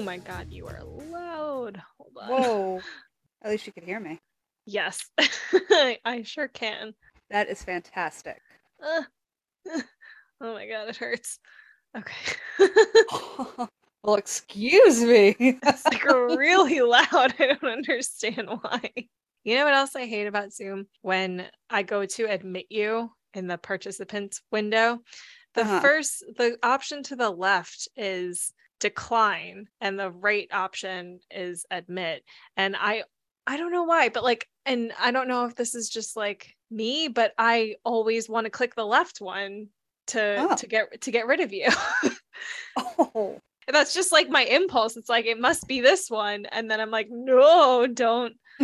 Oh my god, you are loud. Hold on. Whoa. At least you could hear me. Yes, I sure can. That is fantastic. Uh, oh my god, it hurts. Okay. well, excuse me. it's like really loud. I don't understand why. You know what else I hate about Zoom? When I go to admit you in the participants window, the Uh-huh. first, the option to the left is decline and the right option is admit. And I, I don't know why, but like, and I don't know if this is just like me, but I always want to click the left one to Oh. to get to get rid of you. oh. And that's just like my impulse. It's like it must be this one, and then I'm like, no, don't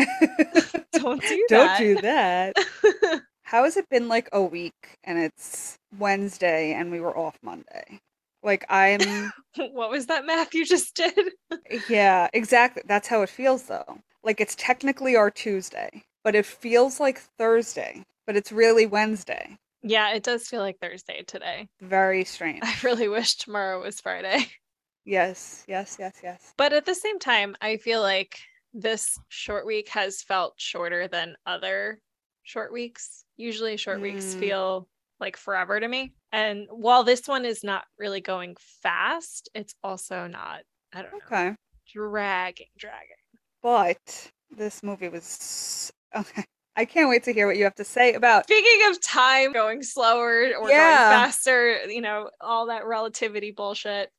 don't do that Don't do that. How has it been like a week and it's Wednesday and we were off Monday? Like I'm what was that math you just did? yeah, exactly. That's how it feels though. Like it's technically our Tuesday, but it feels like Thursday, but it's really Wednesday. Yeah, it does feel like Thursday today. Very strange. I really wish tomorrow was Friday. Yes, yes, yes, yes. But at the same time, I feel like this short week has felt shorter than other short weeks. Usually, short weeks Mm. feel like forever to me. And while this one is not really going fast, it's also not, I don't know, Okay. dragging, dragging. But this movie was okay. I can't wait to hear what you have to say about Speaking of time going slower or Yeah. going faster, you know, all that relativity bullshit,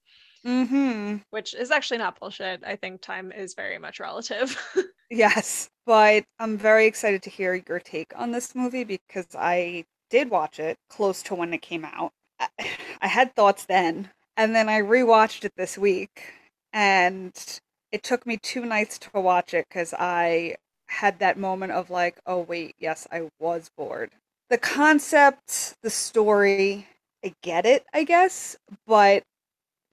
Mhm. which is actually not bullshit. I think time is very much relative. Yes, but I'm very excited to hear your take on this movie because I did watch it close to when it came out. I, had thoughts then, and then I rewatched it this week, and it took me two nights to watch it because I had that moment of like, oh, wait, yes, I was bored. The concept, the story, I get it, I guess, but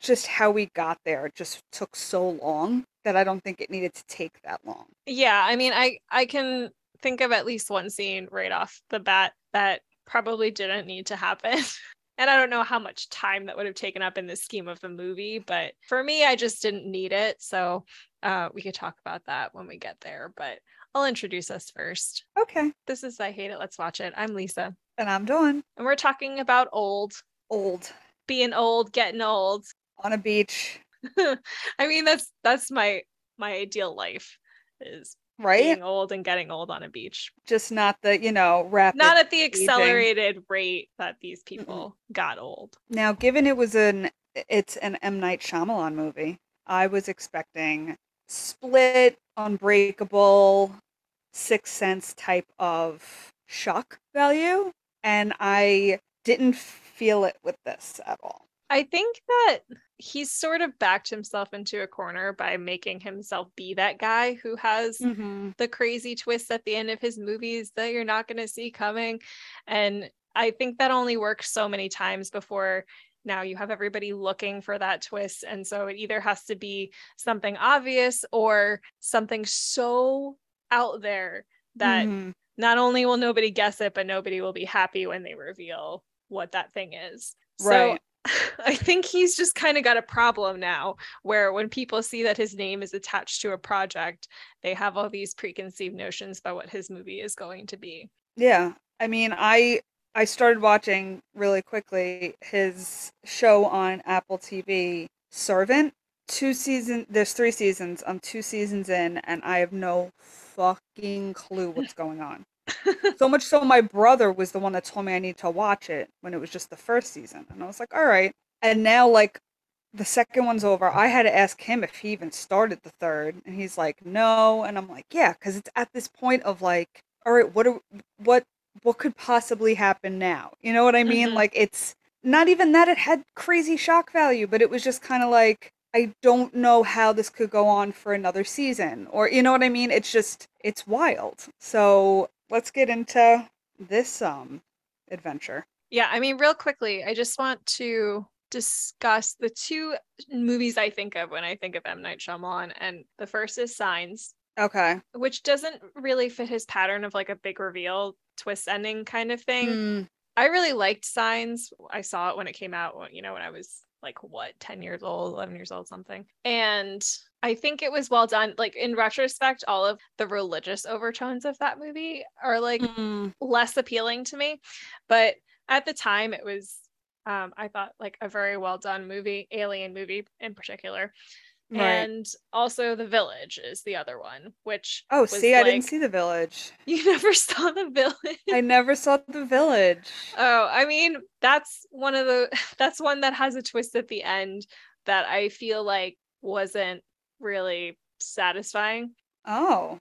just how we got there just took so long that I don't think it needed to take that long. Yeah, I mean, I I can think of at least one scene right off the bat that probably didn't need to happen. And I don't know how much time that would have taken up in the scheme of the movie, but for me, I just didn't need it. So uh, we could talk about that when we get there. But I'll introduce us first. Okay. This is I Hate It, Let's Watch It. I'm Lisa. And I'm Dawn. And we're talking about old, Old. being old, getting old. On a beach. I mean, that's that's my my ideal life is Right? being old and getting old on a beach. Just not the, you know, rapid. not at the aging. accelerated rate that these people got old. Now, given it was an it's an M Night Shyamalan movie, I was expecting Split, Unbreakable, Sixth Sense type of shock value, and I didn't feel it with this at all. I think that he's sort of backed himself into a corner by making himself be that guy who has Mm-hmm. the crazy twists at the end of his movies that you're not going to see coming. And I think that only works so many times before now you have everybody looking for that twist. And so it either has to be something obvious or something so out there that Mhm. not only will nobody guess it, but nobody will be happy when they reveal what that thing is. Right. So I think he's just kind of got a problem now where when people see that his name is attached to a project, they have all these preconceived notions about what his movie is going to be. Yeah. I mean, I I started watching really quickly his show on Apple TV, Servant. Two season there's three seasons. I'm two seasons in and I have no fucking clue what's going on. So much so my brother was the one that told me I need to watch it when it was just the first season. And I was like, "All right." And now like the second one's over. I had to ask him if he even started the third, and he's like, "No." And I'm like, "Yeah, cuz it's at this point of like, all right, what are, what what could possibly happen now? You know what I mean? Mhm. Like it's not even that it had crazy shock value, but it was just kind of like I don't know how this could go on for another season or you know what I mean? It's just it's wild. So, let's get into this um adventure. Yeah, I mean, real quickly, I just want to discuss the two movies I think of when I think of M. Night Shyamalan. And the first is Signs, Okay. which doesn't really fit his pattern of like a big reveal twist ending kind of thing. Mm, I really liked Signs. I saw it when it came out, you know, when I was like what 10 years old 11 years old something. And i think it was well done. Like in retrospect all of the religious overtones of that movie are like Mm, less appealing to me. But at the time it was um, i thought like a very well done movie alien movie in particular right. and also the village is the other one which oh, see, I didn't see the village. you never saw the village I never saw the village. Oh, I mean, that's one of the that's one that has a twist at the end that I feel like wasn't really satisfying. Oh,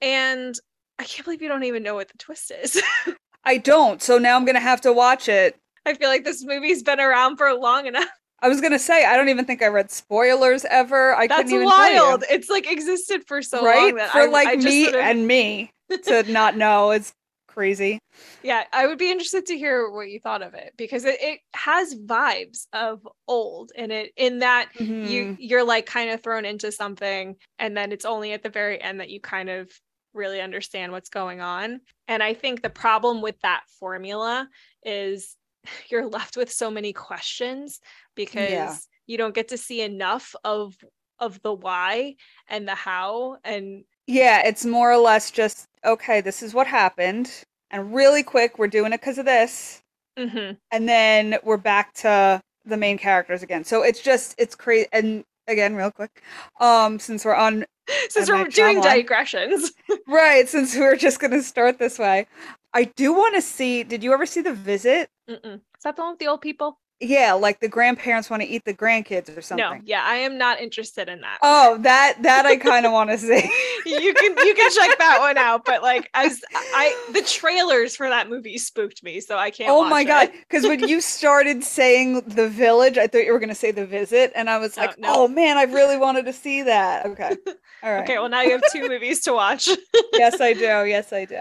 And I can't believe you don't even know what the twist is. I don't. So now I'm gonna have to watch it. I feel like this movie's been around for long enough. I was gonna say I don't even think I read spoilers ever. I That's couldn't even tell you. wild. It's like existed for so right long that for I, like I me and me to not know is crazy. yeah, I would be interested to hear what you thought of it because it, it has vibes of old and it in that you Mhm. you're like kind of thrown into something and then it's only at the very end that you kind of really understand what's going on and i think the problem with that formula is you're left with so many questions because you don't get to see enough of of the why and the how and yeah, it's more or less just okay. This is what happened, and really quick, we're doing it because of this, Mhm. and then we're back to the main characters again. So it's just it's crazy. And again, real quick, um, since we're on since we're doing digressions right, since we're just gonna start this way, I do want to see. Did you ever see the visit? Mm-mm. is that the one with the old people Yeah, like the grandparents want to eat the grandkids or something. no yeah i am not interested in that Oh, that that I kind of want to see. you can you can check that one out but like as i the trailers for that movie spooked me so i can't oh my god! Because when you started saying the village, I thought you were going to say the visit, and I was Oh, like, no. oh man, I really wanted to see that. Okay, all right. okay well now you have two movies to watch yes, I do. Yes, I do.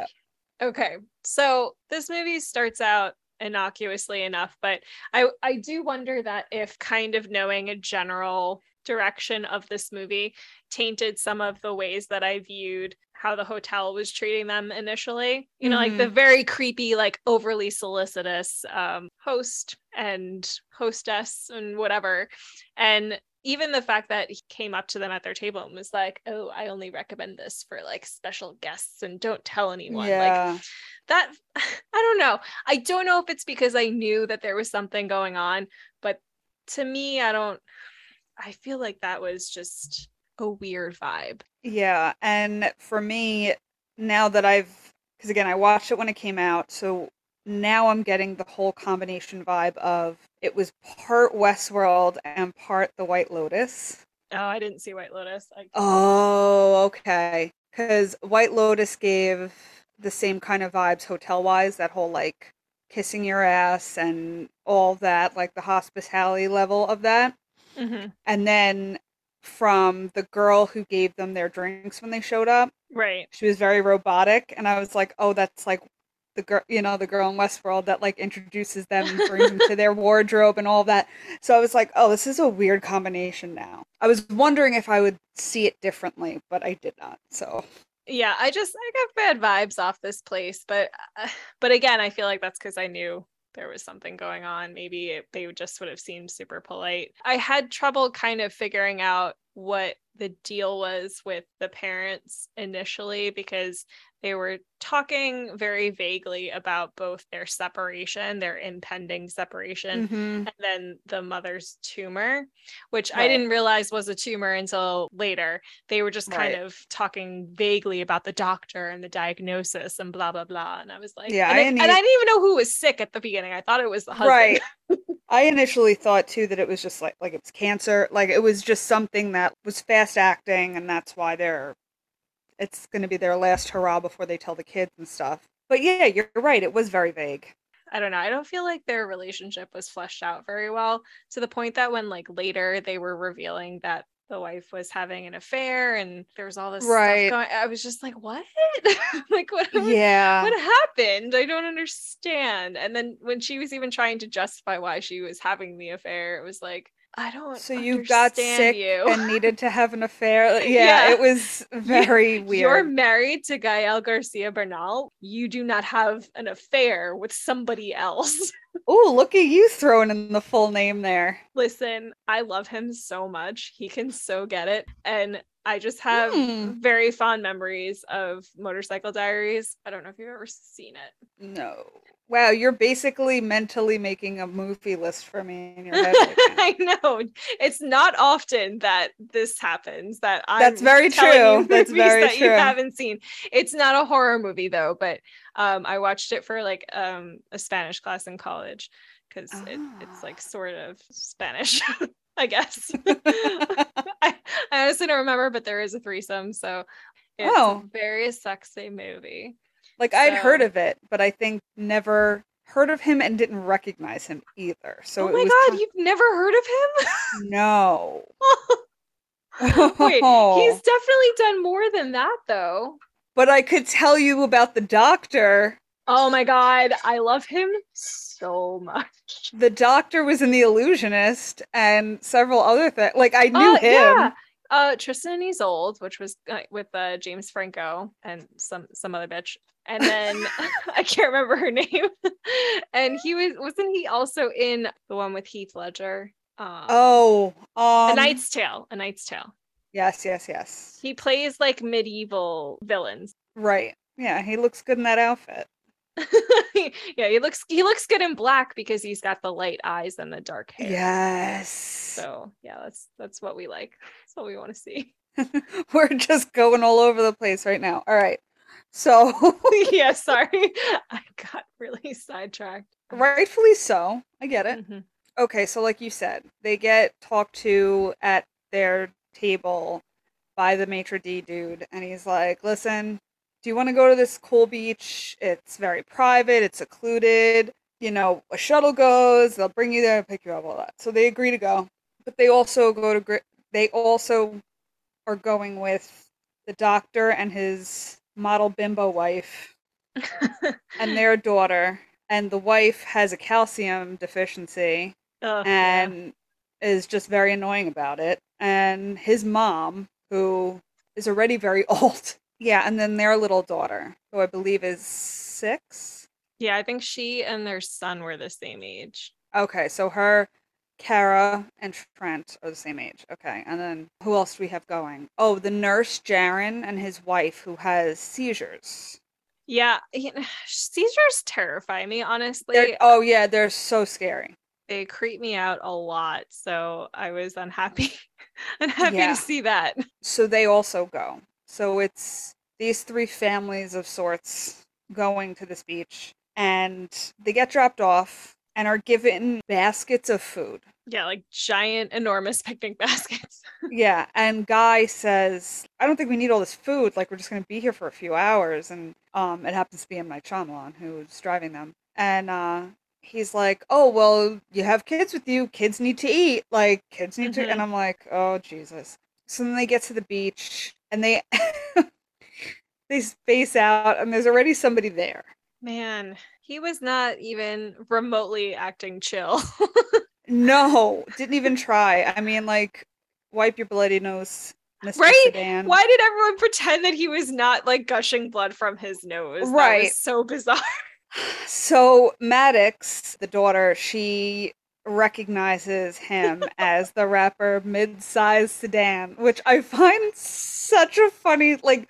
okay so this movie starts out innocuously enough but i i do wonder that if kind of knowing a general direction of this movie tainted some of the ways that i viewed how the hotel was treating them initially you know like the very creepy like overly solicitous um host and hostess and whatever. And even the fact that he came up to them at their table and was like oh i only recommend this for like special guests and don't tell anyone like yeah. that i don't know i don't know if it's because i knew that there was something going on but to me i don't i feel like that was just a weird vibe Yeah, and for me, now that I've, because again, I watched it when it came out, so now I'm getting the whole combination vibe of it was part Westworld and part The White Lotus. oh i didn't see white lotus I, Oh, okay. Because White Lotus gave the same kind of vibes hotel wise, that whole like kissing your ass and all that, like the hospitality level of that. Mhm. And then from the girl who gave them their drinks when they showed up, right she was very robotic. And I was like, oh, that's like the girl, you know, the girl in Westworld that like introduces them and brings them to their wardrobe and all that. So I was like, oh, this is a weird combination now. I was wondering if I would see it differently, but I did not. So yeah i just i got bad vibes off this place but uh, but again i feel like that's because i knew there was something going on maybe it, they just would have seemed super polite i had trouble kind of figuring out what the deal was with the parents initially because they were talking very vaguely about both their separation their impending separation Mhm. and then the mother's tumor, which I didn't realize was a tumor until later. They were just kind Right. of talking vaguely about the doctor and the diagnosis and blah blah blah. And I was like, Yeah, and I I, didn't and I didn't even know who was sick at the beginning. I thought it was the husband. right. I initially thought too that it was just like like it was cancer, like it was just something that was fast acting, and that's why they're it's going to be their last hurrah before they tell the kids and stuff. But yeah, you're right. It was very vague. I don't know. I don't feel like their relationship was fleshed out very well to the point that when like later they were revealing that the wife was having an affair and there was all this Right. stuff going I was just like, what? like what Yeah. what happened? I don't understand. And then when she was even trying to justify why she was having the affair, it was like, I don't. So you got sick you. and needed to have an affair. Yeah, Yeah. it was very weird. You're married to Gael Garcia Bernal. You do not have an affair with somebody else. Oh, look at you throwing in the full name there. Listen, I love him so much. He can so get it. And I just have Hmm. very fond memories of Motorcycle Diaries. I don't know if you've ever seen it. No. Wow, you're basically mentally making a movie list for me in your head. right. I know. It's not often that this happens that I'm That's very true. That's very that you haven't seen. It's not a horror movie though, but um I watched it for like um a Spanish class in college because it, it's like Ah. sort of Spanish, I guess. I, I honestly don't remember, but there is a threesome, so it's Oh. a very sexy movie. Like I'd heard of it, but I think never heard of him and didn't recognize him either. So oh my god, you've never heard of him? no. Wait, he's definitely done more than that though. but I could tell you about the doctor. Oh my god, I love him so much. The doctor was in The Illusionist and several other things. Like I knew Oh, him. yeah. Uh, Tristan and Isolde, which was uh, with uh, James Franco and some some other bitch, and then I can't remember her name. and he was wasn't he also in the one with Heath Ledger? Um, Oh, um, A Knight's Tale. A Knight's Tale. Yes, yes, yes. He plays like medieval villains. Right. Yeah, he looks good in that outfit. yeah, he looks he looks good in black because he's got the light eyes and the dark hair. Yes. So yeah, that's that's what we like. That's what we want to see. We're just going all over the place right now. All right. So, yeah, sorry. I got really sidetracked. rightfully so. I get it. Mhm. Okay, so like you said, they get talked to at their table by the maitre d dude, and he's like, "Listen, do you want to go to this cool beach? It's very private. It's secluded. You know, a shuttle goes. They'll bring you there, pick you up, all that." So they agree to go, but they also go to. Gri- They also are going with the doctor and his model bimbo wife and their daughter. And the wife has a calcium deficiency yeah. and is just very annoying about it. And his mom, who is already very old. Yeah, and then their little daughter, who I believe is six. yeah, I think she and their son were the same age. Okay, so her, Kara, and Trent are the same age. Okay, and then who else do we have going? Oh, the nurse, Jarin, and his wife, who has seizures. Yeah, you know, seizures terrify me. Honestly, They're, oh, yeah, they're so scary. they creep me out a lot. So I was unhappy, unhappy Yeah. to see that. so they also go. So it's these three families of sorts going to this beach, and they get dropped off and are given baskets of food. Yeah, like giant, enormous picnic baskets. yeah, and Guy says, "I don't think we need all this food. Like we're just going to be here for a few hours." And um, it happens to be M Night Shyamalan who's driving them, and uh, he's like, "Oh well, you have kids with you. Kids need to eat. Like kids need Mhm. to." And I'm like, "Oh Jesus!" So then they get to the beach, and they they space out, and there's already somebody there. Man, he was not even remotely acting chill. No, didn't even try. I mean, like, wipe your bloody nose, Mr. Right? Sedan. Why did everyone pretend that he was not like gushing blood from his nose? That Right. was so bizarre. So Maddox, the daughter, she recognizes him as the rapper Mid-Size Sedan, which I find such a funny. Like,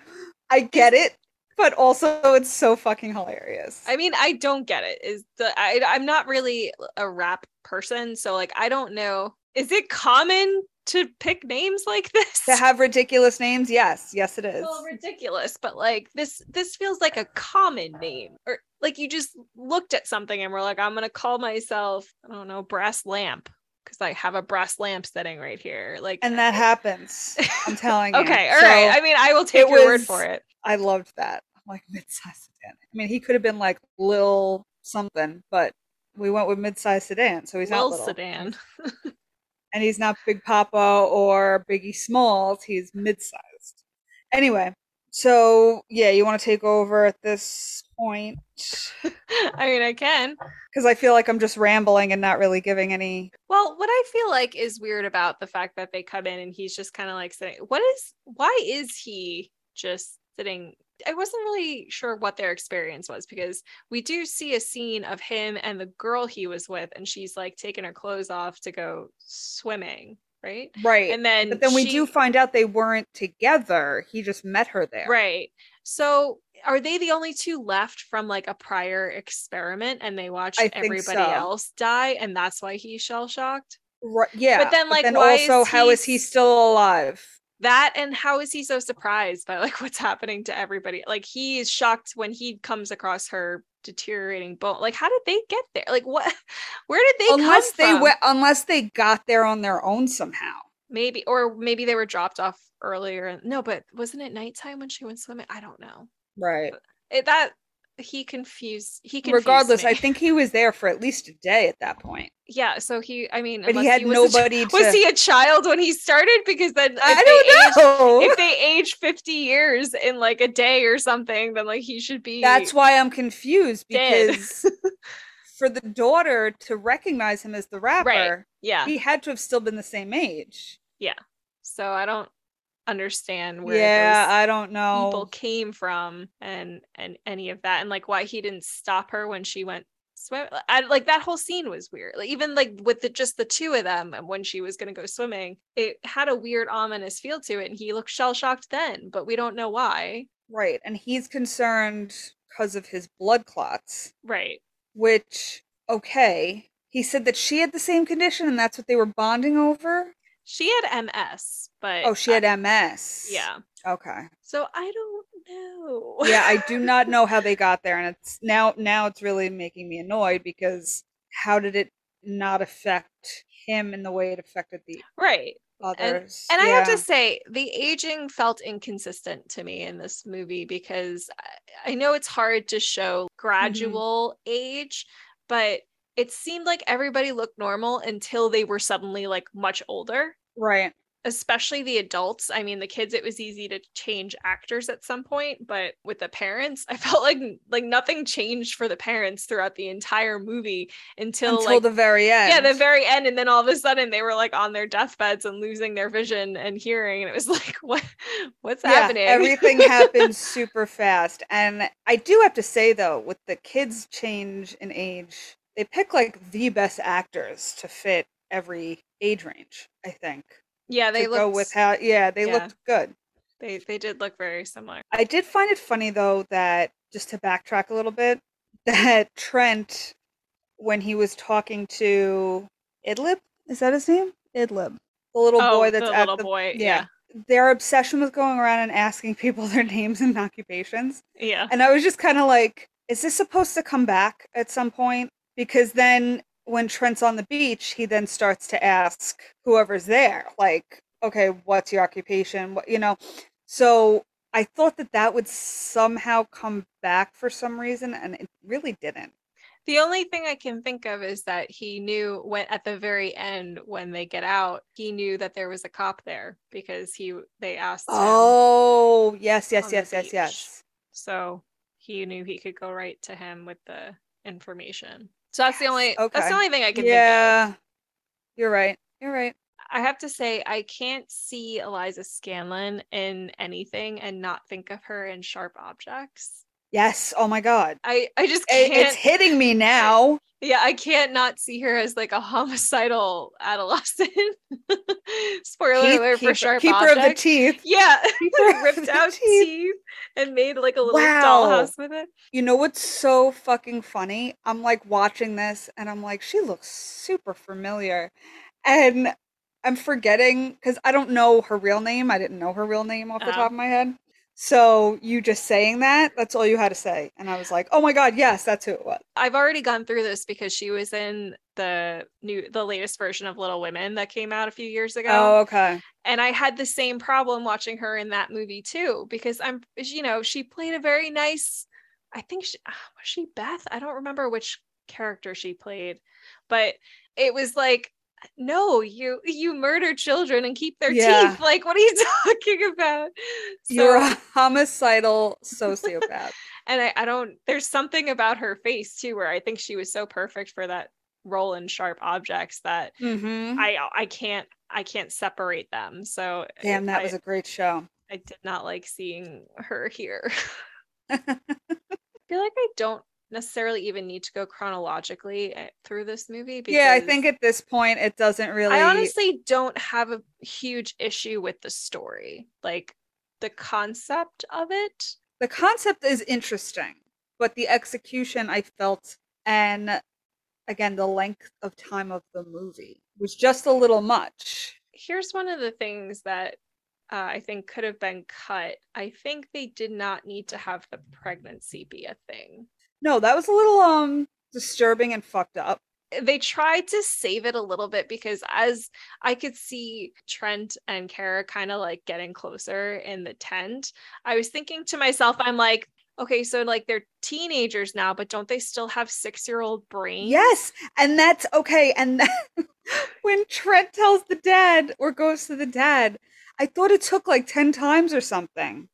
I get it, but also it's so fucking hilarious. I mean, I don't get it. Is the I I'm not really a rap person, so like I don't know. Is it common to pick names like this? to have ridiculous names, yes, yes, it is. well, ridiculous, but like this this feels like a common name. Or like you just looked at something and were like, I'm gonna call myself, I don't know, brass lamp. Because I have a brass lamp sitting right here. Like and that happens. I'm telling you. Okay, all right. So- I mean, I will take your word for it. I loved that. Like mid-sized sedan. I mean, he could have been like Lil something, but we went with mid-sized sedan, so he's not Lil little. sedan. and he's not Big Papa or Biggie Smalls. He's mid-sized. Anyway, so yeah, you want to take over at this point? I mean, I can. Because I feel like I'm just rambling and not really giving any. Well, what I feel like is weird about the fact that they come in and he's just kind of like sitting. What is? Why is he just sitting? I wasn't really sure what their experience was because we do see a scene of him and the girl he was with, and she's like taking her clothes off to go swimming, right? Right. And then, But then we she- do find out they weren't together. He just met her there. Right. So are they the only two left from like a prior experiment and they watched everybody so. else die and that's why he's shell shocked? Right. Yeah. But then, like, why also, is how he is he still alive? That and how is he so surprised by like what's happening to everybody? Like he is shocked when he comes across her deteriorating bone. Like how did they get there? Like what where did they unless they went, unless they got there on their own somehow. maybe or maybe they were dropped off earlier. No, but wasn't it nighttime when she went swimming? I don't know. Right. It, that he confused he confused Regardless, me. I think he was there for at least a day at that point. yeah so he i mean But he had was a ch- nobody to. was he a child when he started because then I don't age- know. if they age 50 years in like a day or something then like he should be That's why I'm confused because for the daughter to recognize him as the rapper, yeah he had to have still been the same age. Yeah. So i don't understand where yeah, I don't know. people came from and and any of that and like why he didn't stop her when she went swim I, like that whole scene was weird like even like with the just the two of them and when she was going to go swimming it had a weird ominous feel to it and he looked shell shocked then but we don't know why Right. And he's concerned because of his blood clots, right which, okay. He said that she had the same condition and that's what they were bonding over. She had ms but Oh, she I- had MS. yeah Okay. so i don't know Yeah, I do not know how they got there. And it's now, now it's really making me annoyed because how did it not affect him in the way it affected the right others? And I have to say, the aging felt inconsistent to me in this movie because I, I know it's hard to show mm-hmm. gradual age, but it seemed like everybody looked normal until they were suddenly like much older, Right. especially the adults. I mean, the kids, it was easy to change actors at some point, but with the parents, I felt like like nothing changed for the parents throughout the entire movie until, Until like the very end. yeah, the very end, and then all of a sudden they were like on their deathbeds and losing their vision and hearing, and it was like, what, what's happening? Everything happened super fast. And I do have to say though, with the kids change in age, they pick like the best actors to fit every age range, I think. yeah, they look with how yeah, they yeah. looked good. they they did look very similar. I did find it funny though that just to backtrack a little bit, that Trent, when he was talking to Idlib, is that his name? Idlib, the little oh, boy that's the at little the boy, yeah. yeah, their obsession with going around and asking people their names and occupations. yeah, And I was just kind of like, is this supposed to come back at some point? Because then when Trent's on the beach, he then starts to ask whoever's there, like, okay, what's your occupation? What, you know? So I thought that that would somehow come back for some reason, and it really didn't. The only thing I can think of is that he knew when at the very end when they get out, he knew that there was a cop there because he they asked. Oh, yes, yes, yes, yes, beach. yes. So he knew he could go right to him with the information. So that's the only Yes, that's the only thing I can think of. Yeah, you're right. You're right. I have to say I can't see Eliza Scanlen in anything and not think of her in Sharp Objects. Yes. Oh my God. I I just can't. It's hitting me now. yeah, I can't not see her as like a homicidal adolescent. Spoiler alert for keeper, Sharp keeper of the teeth. Yeah, ripped out teeth. teeth and made like a little Wow. dollhouse with it. You know what's so fucking funny? I'm like watching this and I'm like, she looks super familiar. And I'm forgetting because I don't know her real name. I didn't know her real name off the Oh. top of my head. So you just saying that, that's all you had to say. And I was like, oh my God, yes, that's who it was. I've already gone through this because she was in the new the latest version of Little Women that came out a few years ago. Oh, okay. and I had the same problem watching her in that movie too because I'm you know she played a very nice I think she ah, was she Beth I don't remember which character she played but it was like no, you you murder children and keep their Yeah. teeth. Like, what are you talking about? You're a homicidal sociopath. and I, I don't there's something about her face too where I think she was so perfect for that role in sharp objects that mm-hmm. I I can't I can't separate them. So Damn, that I, was a great show. I did not like seeing her here. I feel like I don't necessarily even need to go chronologically uh, through this movie because yeah, I think at this point it doesn't really. I honestly don't have a huge issue with the story. Like the concept of it. the concept is interesting, but the execution I felt, and again, the length of time of the movie was just a little much. Here's one of the things that uh, I think could have been cut. I think they did not need to have the pregnancy be a thing. No, that was a little um disturbing and fucked up. they tried to save it a little bit because as I could see Trent and Kara kind of like getting closer in the tent, I was thinking to myself, I'm like, okay, so like they're teenagers now, but don't they still have six year old brains? Yes, and that's okay. And then when Trent tells the dad or goes to the dad, I thought it took like 10 times or something.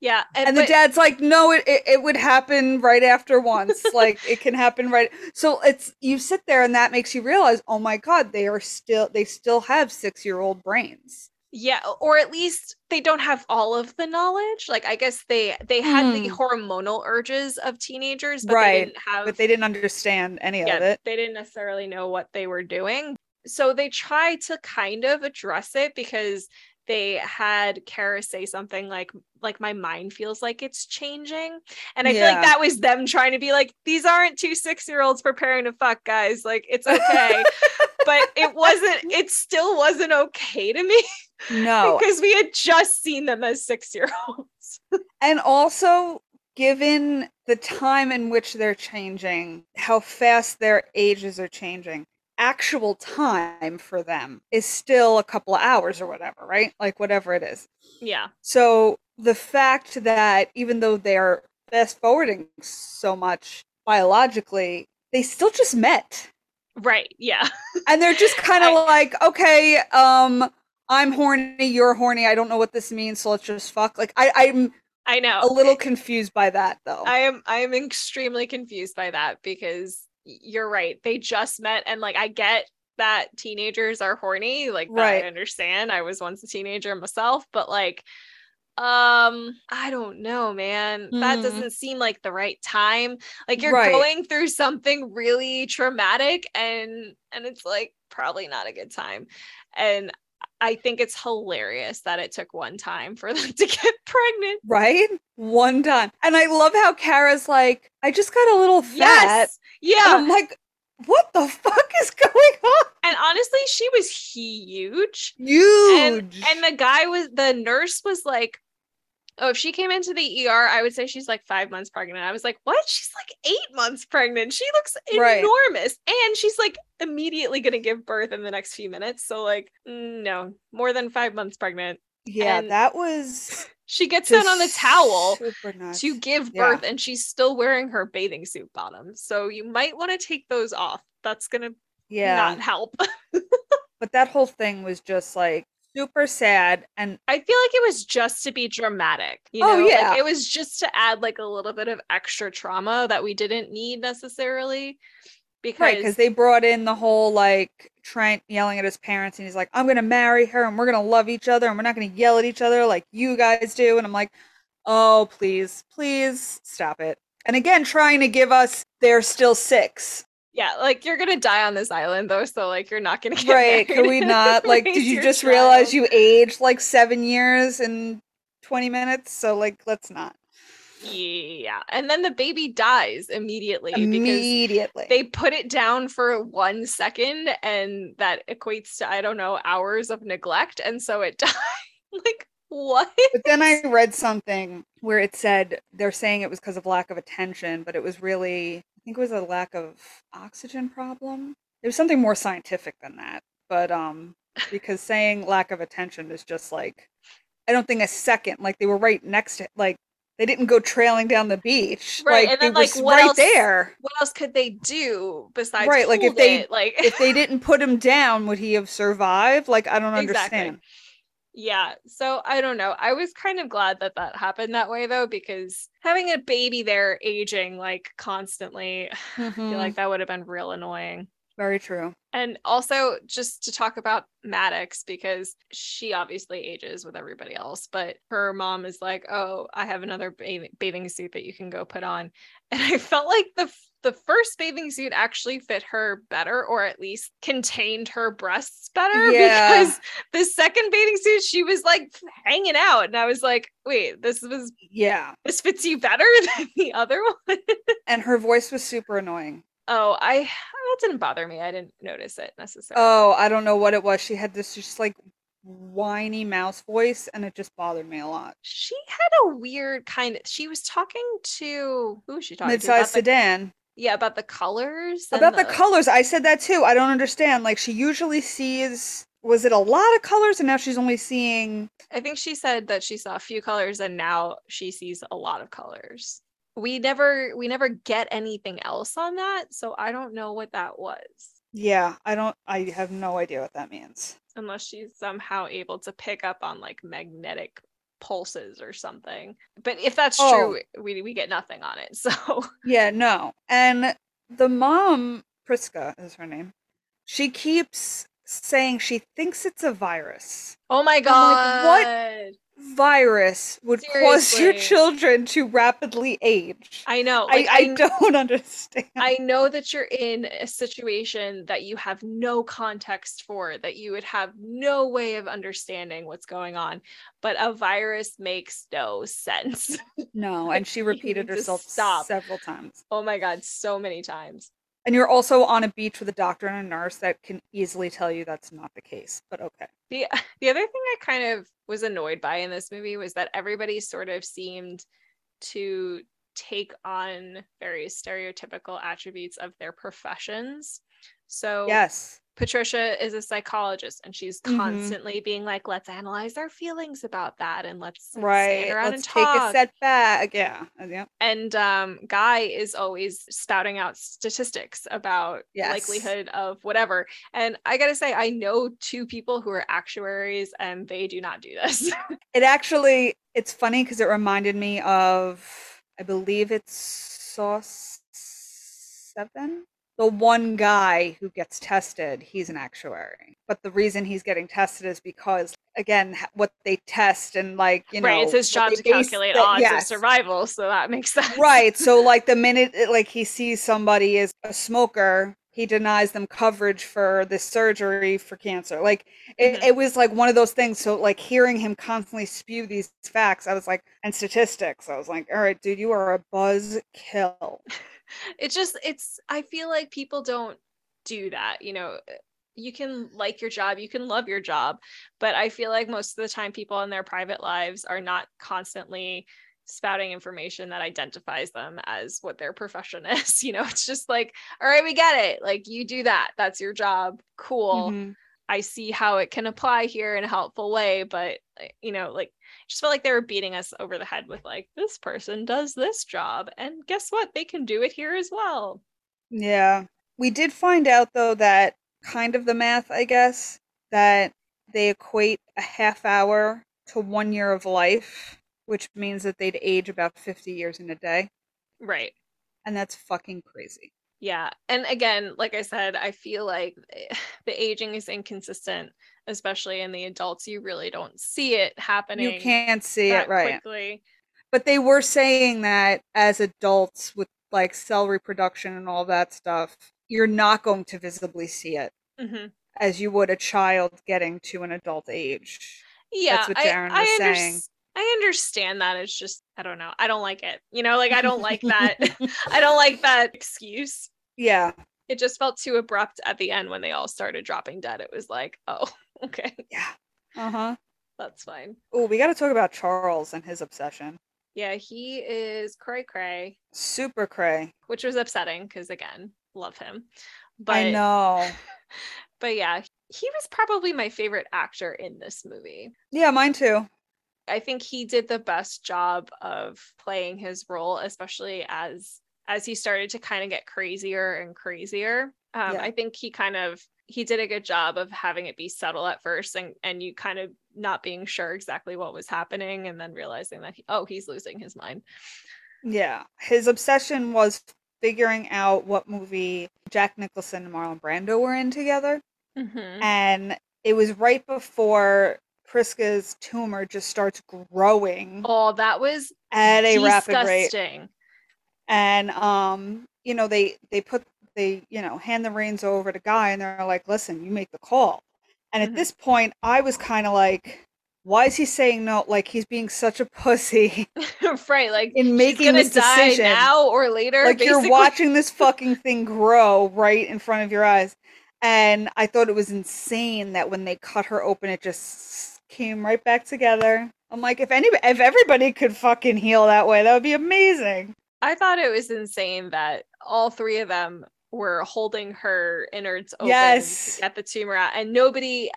Yeah. And the but- dad's like, no, it, it, it would happen right after once. like it can happen right. So it's, you sit there and that makes you realize, oh my God, they are still, they still have six year old brains. yeah or at least they don't have all of the knowledge like i guess they they had the Hmm. hormonal urges of teenagers but Right, they didn't have But they didn't understand any of yeah, it. they didn't necessarily know what they were doing. So they try to kind of address it because they had Kara say something like like my mind feels like it's changing. And I feel like that was them trying to be like, these aren't two six-year-olds preparing to fuck guys. Like it's okay. but it wasn't, it still wasn't okay to me No. because we had just seen them as six-year-olds. And also, given the time in which they're changing, how fast their ages are changing, actual time for them is still a couple of hours or whatever, right? Like whatever it is. Yeah. So the fact that even though they're fast forwarding so much biologically, they still just met. Right. Yeah. And they're just kind of like, okay, um, I'm horny, you're horny. I don't know what this means, so let's just fuck. Like I, I'm I know. a little confused by that though. I am I am extremely confused by that because you're right. They just met and like I get that teenagers are horny, like that Right. I understand. I was once a teenager myself, but like um I don't know, man. That Mhm. doesn't seem like the right time. Like you're Right. going through something really traumatic and and it's like probably not a good time. And I think it's hilarious that it took one time for them to get pregnant. right? One time. And I love how Kara's like, I just got a little fat. Yes. And Yeah. I'm like, what the fuck is going on? And honestly, she was huge. Huge. And the guy was the nurse was like, Oh, if she came into the ER, I would say she's like five months pregnant. I was like, What? She's like eight months pregnant. She looks Right. enormous. And she's like immediately gonna give birth in the next few minutes. So, like, no, more than five months pregnant. yeah, and that was She gets down on the towel to give Yeah. birth and she's still wearing her bathing suit bottoms. So you might want to take those off. That's gonna yeah. not help. but that whole thing was just like super sad and I feel like it was just to be dramatic. You Oh, know, Like, yeah. it was just to add like a little bit of extra trauma that we didn't need necessarily. Because right because they brought in the whole like Trent yelling at his parents and he's like, I'm gonna marry her and we're gonna love each other and we're not gonna yell at each other like you guys do. And I'm like, oh please, please stop it. And again, trying to give us they're still six. Yeah, like you're gonna die on this island though, so like you're not gonna get right. Can we not? Like, did you just realize you aged like seven years in 20 minutes? So like let's not. Yeah, and then the baby dies immediately because Immediately. they put it down for one second, and that equates to I don't know hours of neglect, and so it died. like what? But then I read something where it said they're saying it was because of lack of attention, but it was really, think it was a lack of oxygen problem. It was something more scientific than that. But um, because saying lack of attention is just like, I don't think a second, like they were right next to, like they didn't go trailing down the beach. Right, Like and then, like, what right else- there. What else could they do besides Right, like, if they- it? like If they didn't put him down, would he have survived? Like I don't Exactly. Yeah. So I don't know. I was kind of glad that that happened that way though, because having a baby there aging like constantly, I Mhm. feel like that would have been real annoying. Very true. And also just to talk about Maddox, because she obviously ages with everybody else, but her mom is like, Oh, I have another ba- bathing suit that you can go put on. And I felt like the the first bathing suit actually fit her better, or at least contained her breasts better. Yeah. Because the second bathing suit, she was like hanging out. And I was like, wait, this was Yeah. this fits you better than the other one. And her voice was super annoying. Oh, I that didn't bother me. I didn't notice it necessarily. Oh, I don't know what it was. She had this just like whiny mouse voice and it just bothered me a lot. she had a weird kind of she was talking to who was she talking to Mid-sized about the, sedan. yeah about the colors About the colors, I said that too. I don't understand. Like she usually sees was it a lot of colors and now she's only seeing i think she said that she saw a few colors and now she sees a lot of colors we never we never get anything else on that so i don't know what that was Yeah, I don't I have no idea what that means. unless she's somehow able to pick up on like magnetic pulses or something but if that's Oh. true we, we get nothing on it so Yeah, no. And the mom, Prisca is her name. She keeps saying she thinks it's a virus. oh my god like, what? Virus would cause your children to rapidly age. i know I, like, I don't understand. I know that you're in a situation that you have no context for, that you would have no way of understanding what's going on, but a virus makes no sense. no, and she repeated herself stop. several times. oh my God, so many times. And you're also on a beach with a doctor and a nurse that can easily tell you that's not the case. But okay. The, the other thing I kind of was annoyed by in this movie was that everybody sort of seemed to take on very stereotypical attributes of their professions. So Yes. Patricia is a psychologist and she's Mhm. constantly being like, let's analyze our feelings about that and let's Right. stand around Let's and take a step back. Yeah. uh, Yeah. And um, Guy is always spouting out statistics about Yes. likelihood of whatever. And I gotta say, I know two people who are actuaries and they do not do this. It actually it's funny because it reminded me of I believe it's Saw Seven. The one guy who gets tested, he's an actuary. But the reason he's getting tested is because again, what they test and like you know, right. It's his job to calculate the- odds of survival. So that makes sense. right so like the minute it- like he sees somebody is a smoker he denies them coverage for this surgery for cancer like it, Mhm. it was like one of those things so like hearing him constantly spew these facts i was like and statistics i was like all right dude you are a buzz kill it's just it's i feel like people don't do that you know you can like your job you can love your job but i feel like most of the time people in their private lives are not constantly spouting information that identifies them as what their profession is you know it's just like all right we get it like you do that that's your job cool Mhm. I see how it can apply here in a helpful way, but uh, you know, like just felt like they were beating us over the head with like this person does this job and guess what? They can do it here as well. yeah we did find out though that kind of the math i guess that they equate a half hour to one year of life which means that they'd age about 50 years in a day Right. and that's fucking crazy Yeah. And again, like I said, I feel like eh, the aging is inconsistent, especially in the adults. You really don't see it happening. You can't see it, right? quickly. But they were saying that as adults with like cell reproduction and all that stuff, you're not going to visibly see it Mhm. as you would a child getting to an adult age. Yeah, what I- Darren I, was unders- saying. I understand that. It's just I don't know. I don't like it. You know, like I don't like that. I don't like that excuse. Yeah. It just felt too abrupt at the end when they all started dropping dead. It was like, oh, okay, Yeah. Uh huh. that's fine. Oh, we got to talk about Charles and his obsession. Yeah, he is cray cray, Super cray. which was upsetting because again, love him. But I know. but yeah, he was probably my favorite actor in this movie. Yeah, mine too. I think he did the best job of playing his role, especially as as he started to kind of get crazier and crazier. Um, Yeah. I think he kind of he did a good job of having it be subtle at first and and you kind of not being sure exactly what was happening and then realizing that he, oh he's losing his mind. Yeah. His obsession was figuring out what movie Jack Nicholson and Marlon Brando were in together. Mhm. And it was right before Prisca's tumor just starts growing Oh, that was at a rapid rate. And um, you know, they they put they, you know, hand the reins over to Guy and they're like, listen, you make the call. And at Mhm. this point I was kind of like, why is he saying no? Like he's being such a pussy right, like in making this die decision. now or later. like you're watching this fucking thing grow right in front of your eyes and i thought it was insane that when they cut her open it just came right back together i'm like if any if everybody could fucking heal that way that would be amazing I thought it was insane that all three of them were holding her innards open Yes. get the tumor out, and nobody.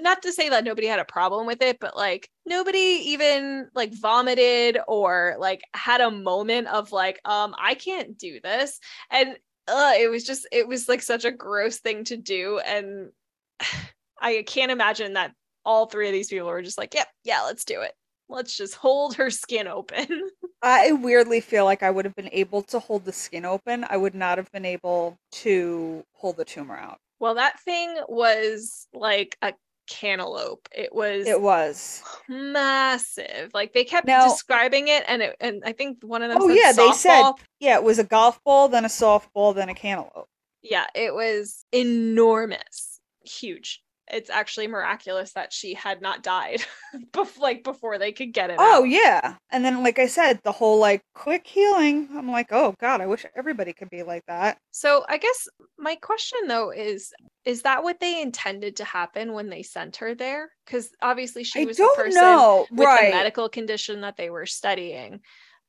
Not to say that nobody had a problem with it, but like nobody even like vomited or like had a moment of like, um, I can't do this, and uh, it was just it was like such a gross thing to do, and I can't imagine that all three of these people were just like, yep, yeah, let's do it. Let's just hold her skin open. i weirdly feel like i would have been able to hold the skin open i would not have been able to pull the tumor out Well, that thing was like a cantaloupe. It was it was massive. Like they kept Now- describing it, and it, and I think one of them. Oh, yeah, they said- yeah it was a golf ball then a softball then a cantaloupe Yeah, it was enormous, huge. It's actually miraculous that she had not died, bef- like before they could get it. Oh out. yeah. And then like I said, the whole like quick healing. I'm like, "Oh god, I wish everybody could be like that." So I guess my question though is is that what they intended to happen when they sent her there? Because obviously she I was the person know. with right. the medical condition that they were studying.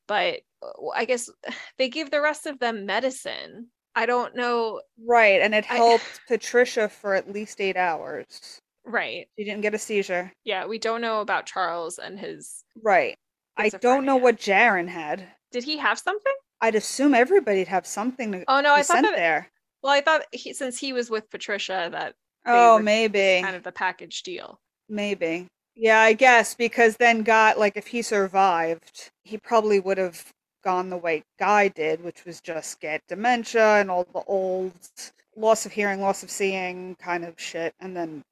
But uh, I guess they gave the rest of them medicine. I don't know. right. And it I- helped Patricia for at least 8 hours. Right. She didn't get a seizure. Yeah, we don't know about Charles and his. Right. I don't know what Jarin had. Did he have something? I'd assume everybody'd have something to Oh no, I thought sent that. there. Well, I thought he, since he was with Patricia, that Oh, maybe. kind of the package deal. Maybe. Yeah, I guess because then got like if he survived, he probably would have gone the way Guy did, which was just get dementia and all the old loss of hearing, loss of seeing kind of shit, and then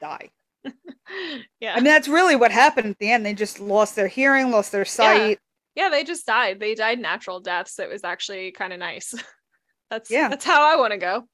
die. yeah. I mean, that's really what happened at the end. They just lost their hearing, lost their sight. yeah, they just died. They died natural deaths. It was actually kind of nice. that's Yeah. That's how I want to go.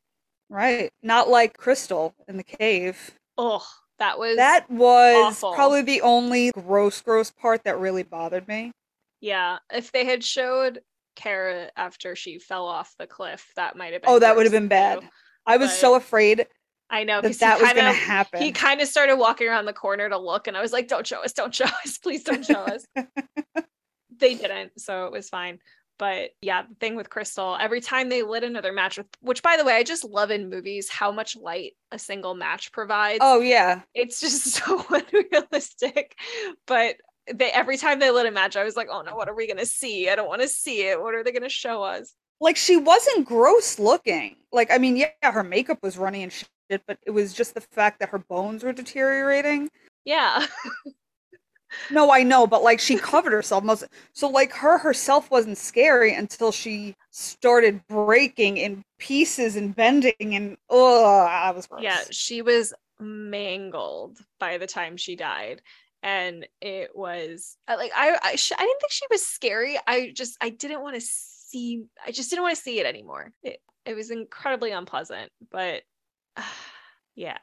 Right. Not like Crystal in the cave. Oh, that was That was awful. probably the only gross, gross part that really bothered me. Yeah, if they had showed Kara after she fell off the cliff, that might have been. Oh, that would have been bad. too. I was But so afraid I know that because that was going to happen. he kind of started walking around the corner to look, and I was like, "Don't show us! Don't show us! Please don't show us!" they didn't, so it was fine. But yeah, the thing with Crystal, every time they lit another match with, which by the way, I just love in movies how much light a single match provides. oh, yeah. it's just so unrealistic. But they every time they lit a match, I was like, oh no, what are we gonna see? I don't want to see it. What are they gonna show us? like she wasn't gross looking. Like I mean, yeah, her makeup was runny and shit, but it was just the fact that her bones were deteriorating. Yeah. No, I know, but like she covered herself most. So like her herself wasn't scary until she started breaking in pieces and bending and oh, I was gross. yeah, she was mangled by the time she died. And it was uh, like I I, sh- I didn't think she was scary. I just I didn't want to see I just didn't want to see it anymore. It it was incredibly unpleasant, but yeah.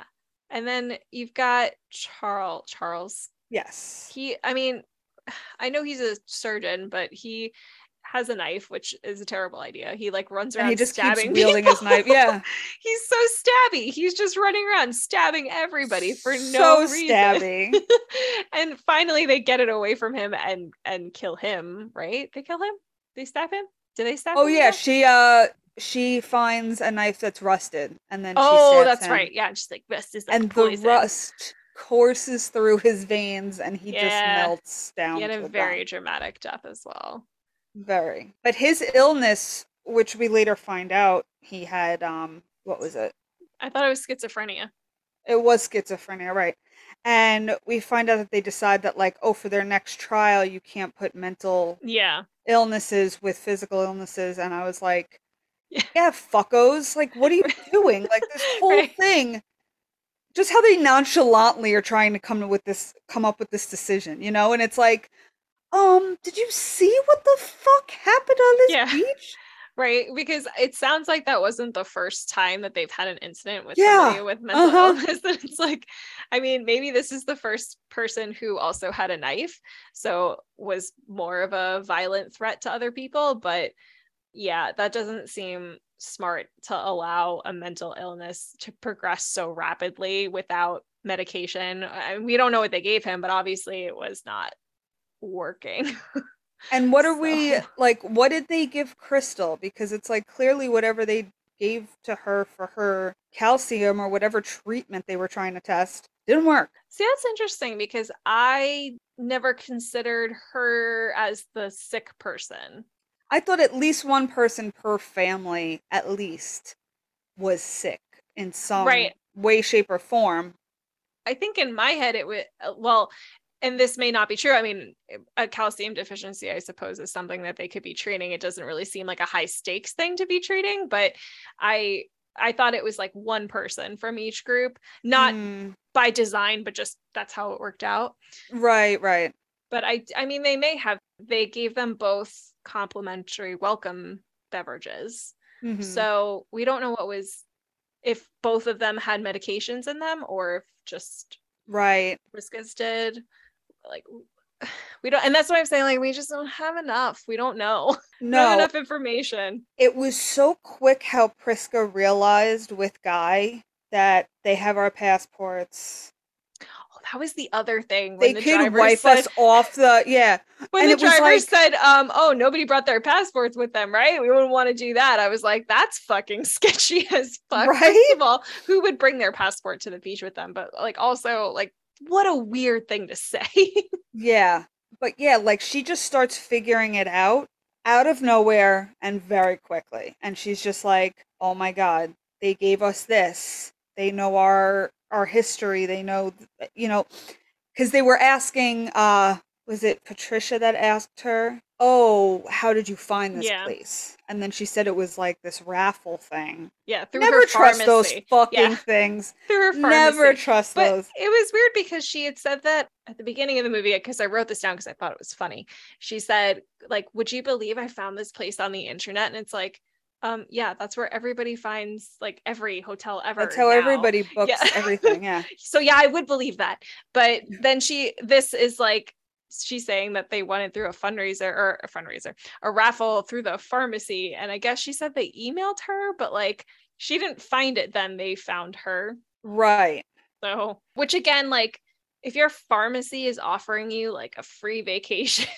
And then you've got Charles Charles Yes. he i mean i know he's a surgeon but he has a knife which is a terrible idea he like runs around And he just keeps stabbing wielding his knife. Yeah. he's so stabby he's just running around stabbing everybody for so no reason and finally they get it away from him and and kill him right they kill him they stab him do they stab oh him yeah, again? she uh she finds a knife that's rusted and then she oh that's him. right yeah and she's like rust is like and the rust courses through his veins and he just melts down. He had a very dramatic death as well. Very. But his illness, which we later find out he had, um, what was it? I thought it was schizophrenia. It was schizophrenia, right? And we find out that they decide that, like, oh, for their next trial, you can't put mental Yeah. illnesses with physical illnesses. And I was like, Yeah. yeah, fuckos. Like, what are you doing? Like, this whole Right. thing. Just how they nonchalantly are trying to come with this, come up with this decision, you know? And it's like, um, did you see what the fuck happened on this Yeah. beach? Right, because it sounds like that wasn't the first time that they've had an incident with Yeah, somebody with mental uh-huh. illness. And it's like, I mean, maybe this is the first person who also had a knife, so was more of a violent threat to other people. But yeah, that doesn't seem smart to allow a mental illness to progress so rapidly without medication. I we don't know what they gave him, but obviously it was not working. And what are we like? What did they give Crystal? Because it's like clearly whatever they gave to her for her calcium or whatever treatment they were trying to test didn't work. See, that's interesting because I never considered her as the sick person. I thought at least one person per family, at least, was sick in some Right. way, shape, or form. I think in my head it would well, and this may not be true. I mean, a calcium deficiency, I suppose, is something that they could be treating. It doesn't really seem like a high stakes thing to be treating, but I I thought it was like one person from each group, not Mm, by design, but just that's how it worked out. right, right. But I I mean they may have they gave them both complimentary welcome beverages. Mhm. So we don't know what was if both of them had medications in them or if just right. Prisca's did. Like we don't and that's what I'm saying. Like we just don't have enough. We don't know. No, enough information. it was so quick how Prisca realized with Guy that they have our passports. Oh, that was the other thing. They When the could wipe said, us off the yeah. when and the driver like- said, um, oh, nobody brought their passports with them, right? We wouldn't want to do that. I was like, that's fucking sketchy as fuck. First of all, who would bring their passport to the beach with them? But like also, like, what a weird thing to say. Yeah. But yeah, like she just starts figuring it out out of nowhere and very quickly. And she's just like, "Oh my god, they gave us this. They know our our history. They know, you know, cuz they were asking uh was it Patricia that asked her, "Oh, how did you find this Yeah. place?" And then she said it was like this raffle thing. yeah, through Never her trust those fucking Yeah. things. Through her pharmacy. Never trust But those. it was weird because she had said that at the beginning of the movie, because I wrote this down because I thought it was funny. She said, like, would you believe I found this place on the internet? And it's like, um, yeah, that's where everybody finds like every hotel ever. That's how now. everybody books Yeah. everything. Yeah. So yeah, I would believe that. But then she this is like she's saying that they won it through a fundraiser or a fundraiser, a raffle through the pharmacy. And I guess she said they emailed her, but like she didn't find it then they found her. Right. So, which again, like, if your pharmacy is offering you like a free vacation,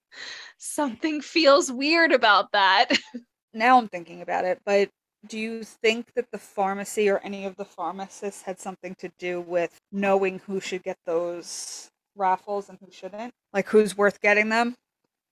something feels weird about that. now I'm thinking about it, but do you think that the pharmacy or any of the pharmacists had something to do with knowing who should get those raffles and who shouldn't? Like who's worth getting them?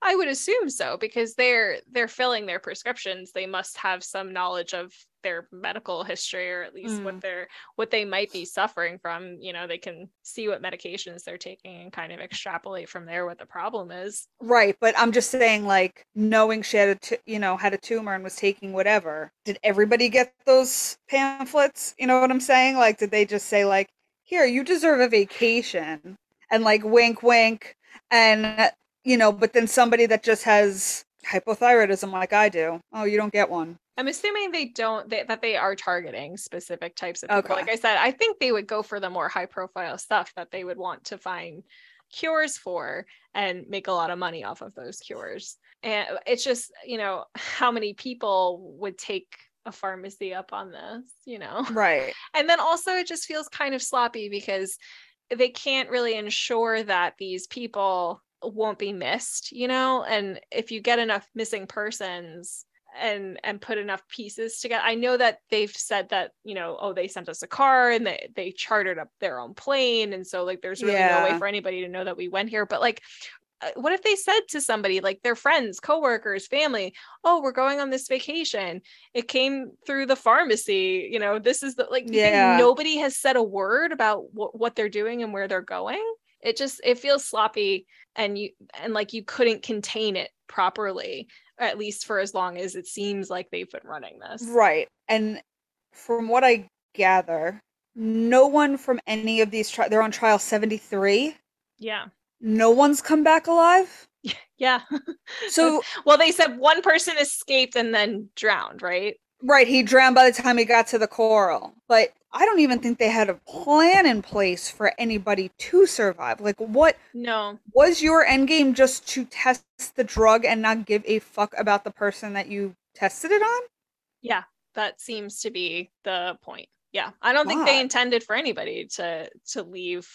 I would assume so because they're they're filling their prescriptions. They must have some knowledge of their medical history or at least what Mm. they're what they might be suffering from. You know, they can see what medications they're taking and kind of extrapolate from there what the problem is. Right, but I'm just saying like knowing she had a t- you know had a tumor and was taking whatever. Did everybody get those pamphlets? You know what I'm saying? Like did they just say like, "Here, you deserve a vacation." And like wink wink and you know, but then somebody that just has hypothyroidism like I do, oh, you don't get one. I'm assuming they don't they, that they are targeting specific types of people. Okay. Like I said, I think they would go for the more high profile stuff that they would want to find cures for and make a lot of money off of those cures. And it's just, you know, how many people would take a pharmacy up on this, you know? Right. And then also it just feels kind of sloppy because they can't really ensure that these people won't be missed, you know? And if you get enough missing persons, and and put enough pieces together. I know that they've said that, you know, oh, they sent us a car and they they chartered up their own plane and so like there's really no way for anybody to know that we went here, but like Uh, what if they said to somebody like their friends, coworkers, family, "Oh, we're going on this vacation. It came through the pharmacy. You know, this is the like Yeah. nobody has said a word about what what they're doing and where they're going." It just it feels sloppy and you and like you couldn't contain it properly at least for as long as it seems like they've been running this. Right. And from what I gather, no one from any of these tri- they're on trial 73. Yeah. No one's come back alive. Yeah. So well, they said one person escaped and then drowned, right? right, he drowned by the time he got to the coral. But I don't even think they had a plan in place for anybody to survive. Like what No. was your end game just to test the drug and not give a fuck about the person that you tested it on? Yeah, that seems to be the point. Yeah. I don't think they intended for anybody to to leave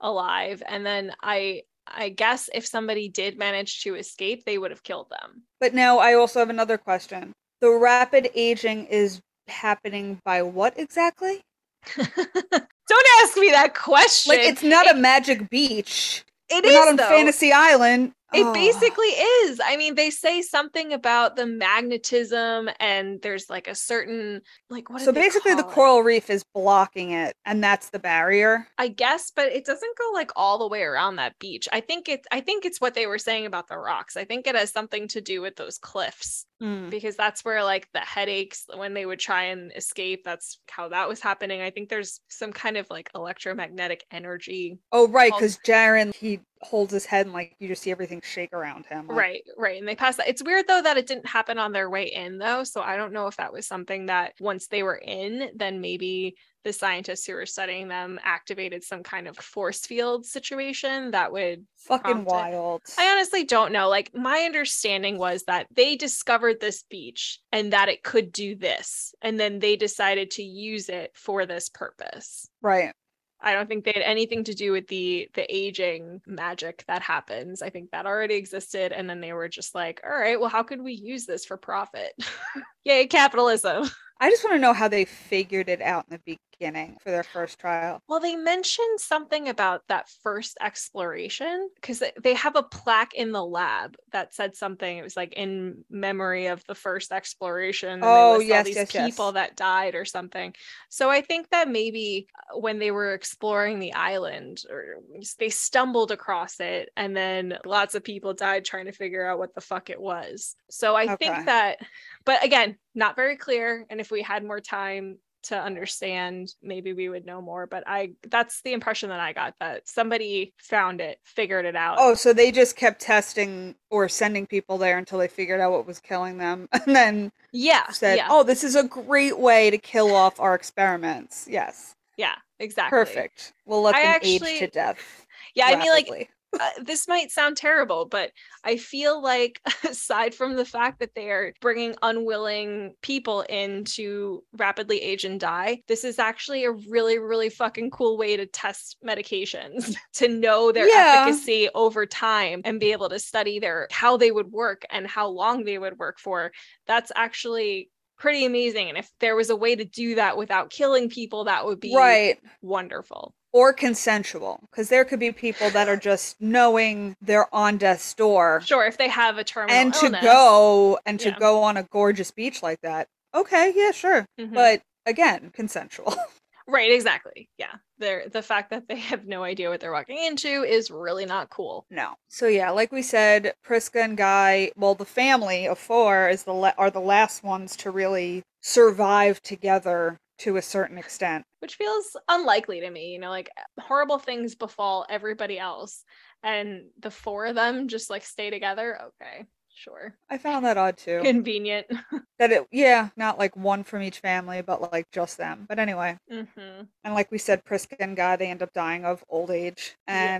alive and then I I guess if somebody did manage to escape, they would have killed them. But now I also have another question. The rapid aging is happening by what exactly? Don't ask me that question. Like it's not a magic beach. it We're is not on though. Fantasy Island. It Oh. basically is. I mean, they say something about the magnetism, and there's like a certain like what. So basically the it? coral reef is blocking it and that's the barrier. I guess, but it doesn't go like all the way around that beach. I think it's. I think it's what they were saying about the rocks. I think it has something to do with those cliffs Hmm. because that's where like the headaches when they would try and escape. That's how that was happening. I think there's some kind of like electromagnetic energy Oh right, because Jarin he holds his head and like you just see everything shake around him. like- Right, right. And they pass that. It's weird though that it didn't happen on their way in though. So I don't know if that was something that once they were in, then maybe the scientists who were studying them activated some kind of force field situation that would Fucking prompt it. wild. I honestly don't know. Like my understanding was that they discovered this beach and that it could do this. And then they decided to use it for this purpose. right. I don't think they had anything to do with the the aging magic that happens. I think that already existed and then they were just like, "All right, well how could we use this for profit?" Yay, capitalism. I just want to know how they figured it out in the beginning for their first trial. Well, they mentioned something about that first exploration because they have a plaque in the lab that said something. It was like in memory of the first exploration. And Oh, they list all yes, these yes, yes. people that died or something. So I think that maybe uh, when they were exploring the island, or they stumbled across it, and then lots of people died trying to figure out what the fuck it was. So I Okay. think that, but again, not very clear. And if we had more time to understand maybe we would know more but i that's the impression that i got that somebody found it figured it out Oh, so they just kept testing or sending people there until they figured out what was killing them and then yeah said, yeah "Oh, this is a great way to kill off our experiments." Yes. yeah exactly Perfect. We'll let I them actually- age to death. yeah i mean like rapidly. Uh, this might sound terrible, but I feel like aside from the fact that they are bringing unwilling people in to rapidly age and die, this is actually a really, really fucking cool way to test medications to know their Yeah. efficacy over time and be able to study their how they would work and how long they would work for. That's actually pretty amazing. And if there was a way to do that without killing people, that would be right. wonderful. Or consensual, because there could be people that are just knowing they're on death's door, Sure, if they have a terminal and to illness. go and to Yeah. go on a gorgeous beach like that. Okay, yeah, sure, Mhm. but again, consensual. Right, exactly. Yeah. They're the fact that they have no idea what they're walking into is really not cool. No. So yeah, like we said, Prisca and Guy, well, the family of four is the la- are the last ones to really survive together to a certain extent. Which feels unlikely to me, you know, like horrible things befall everybody else and the four of them just like stay together. Okay, sure. I found that odd too. Convenient. that it, yeah, not like one from each family, but like just them. But anyway, hmm and like we said, Prisca and Guy they end up dying of old age, Yeah.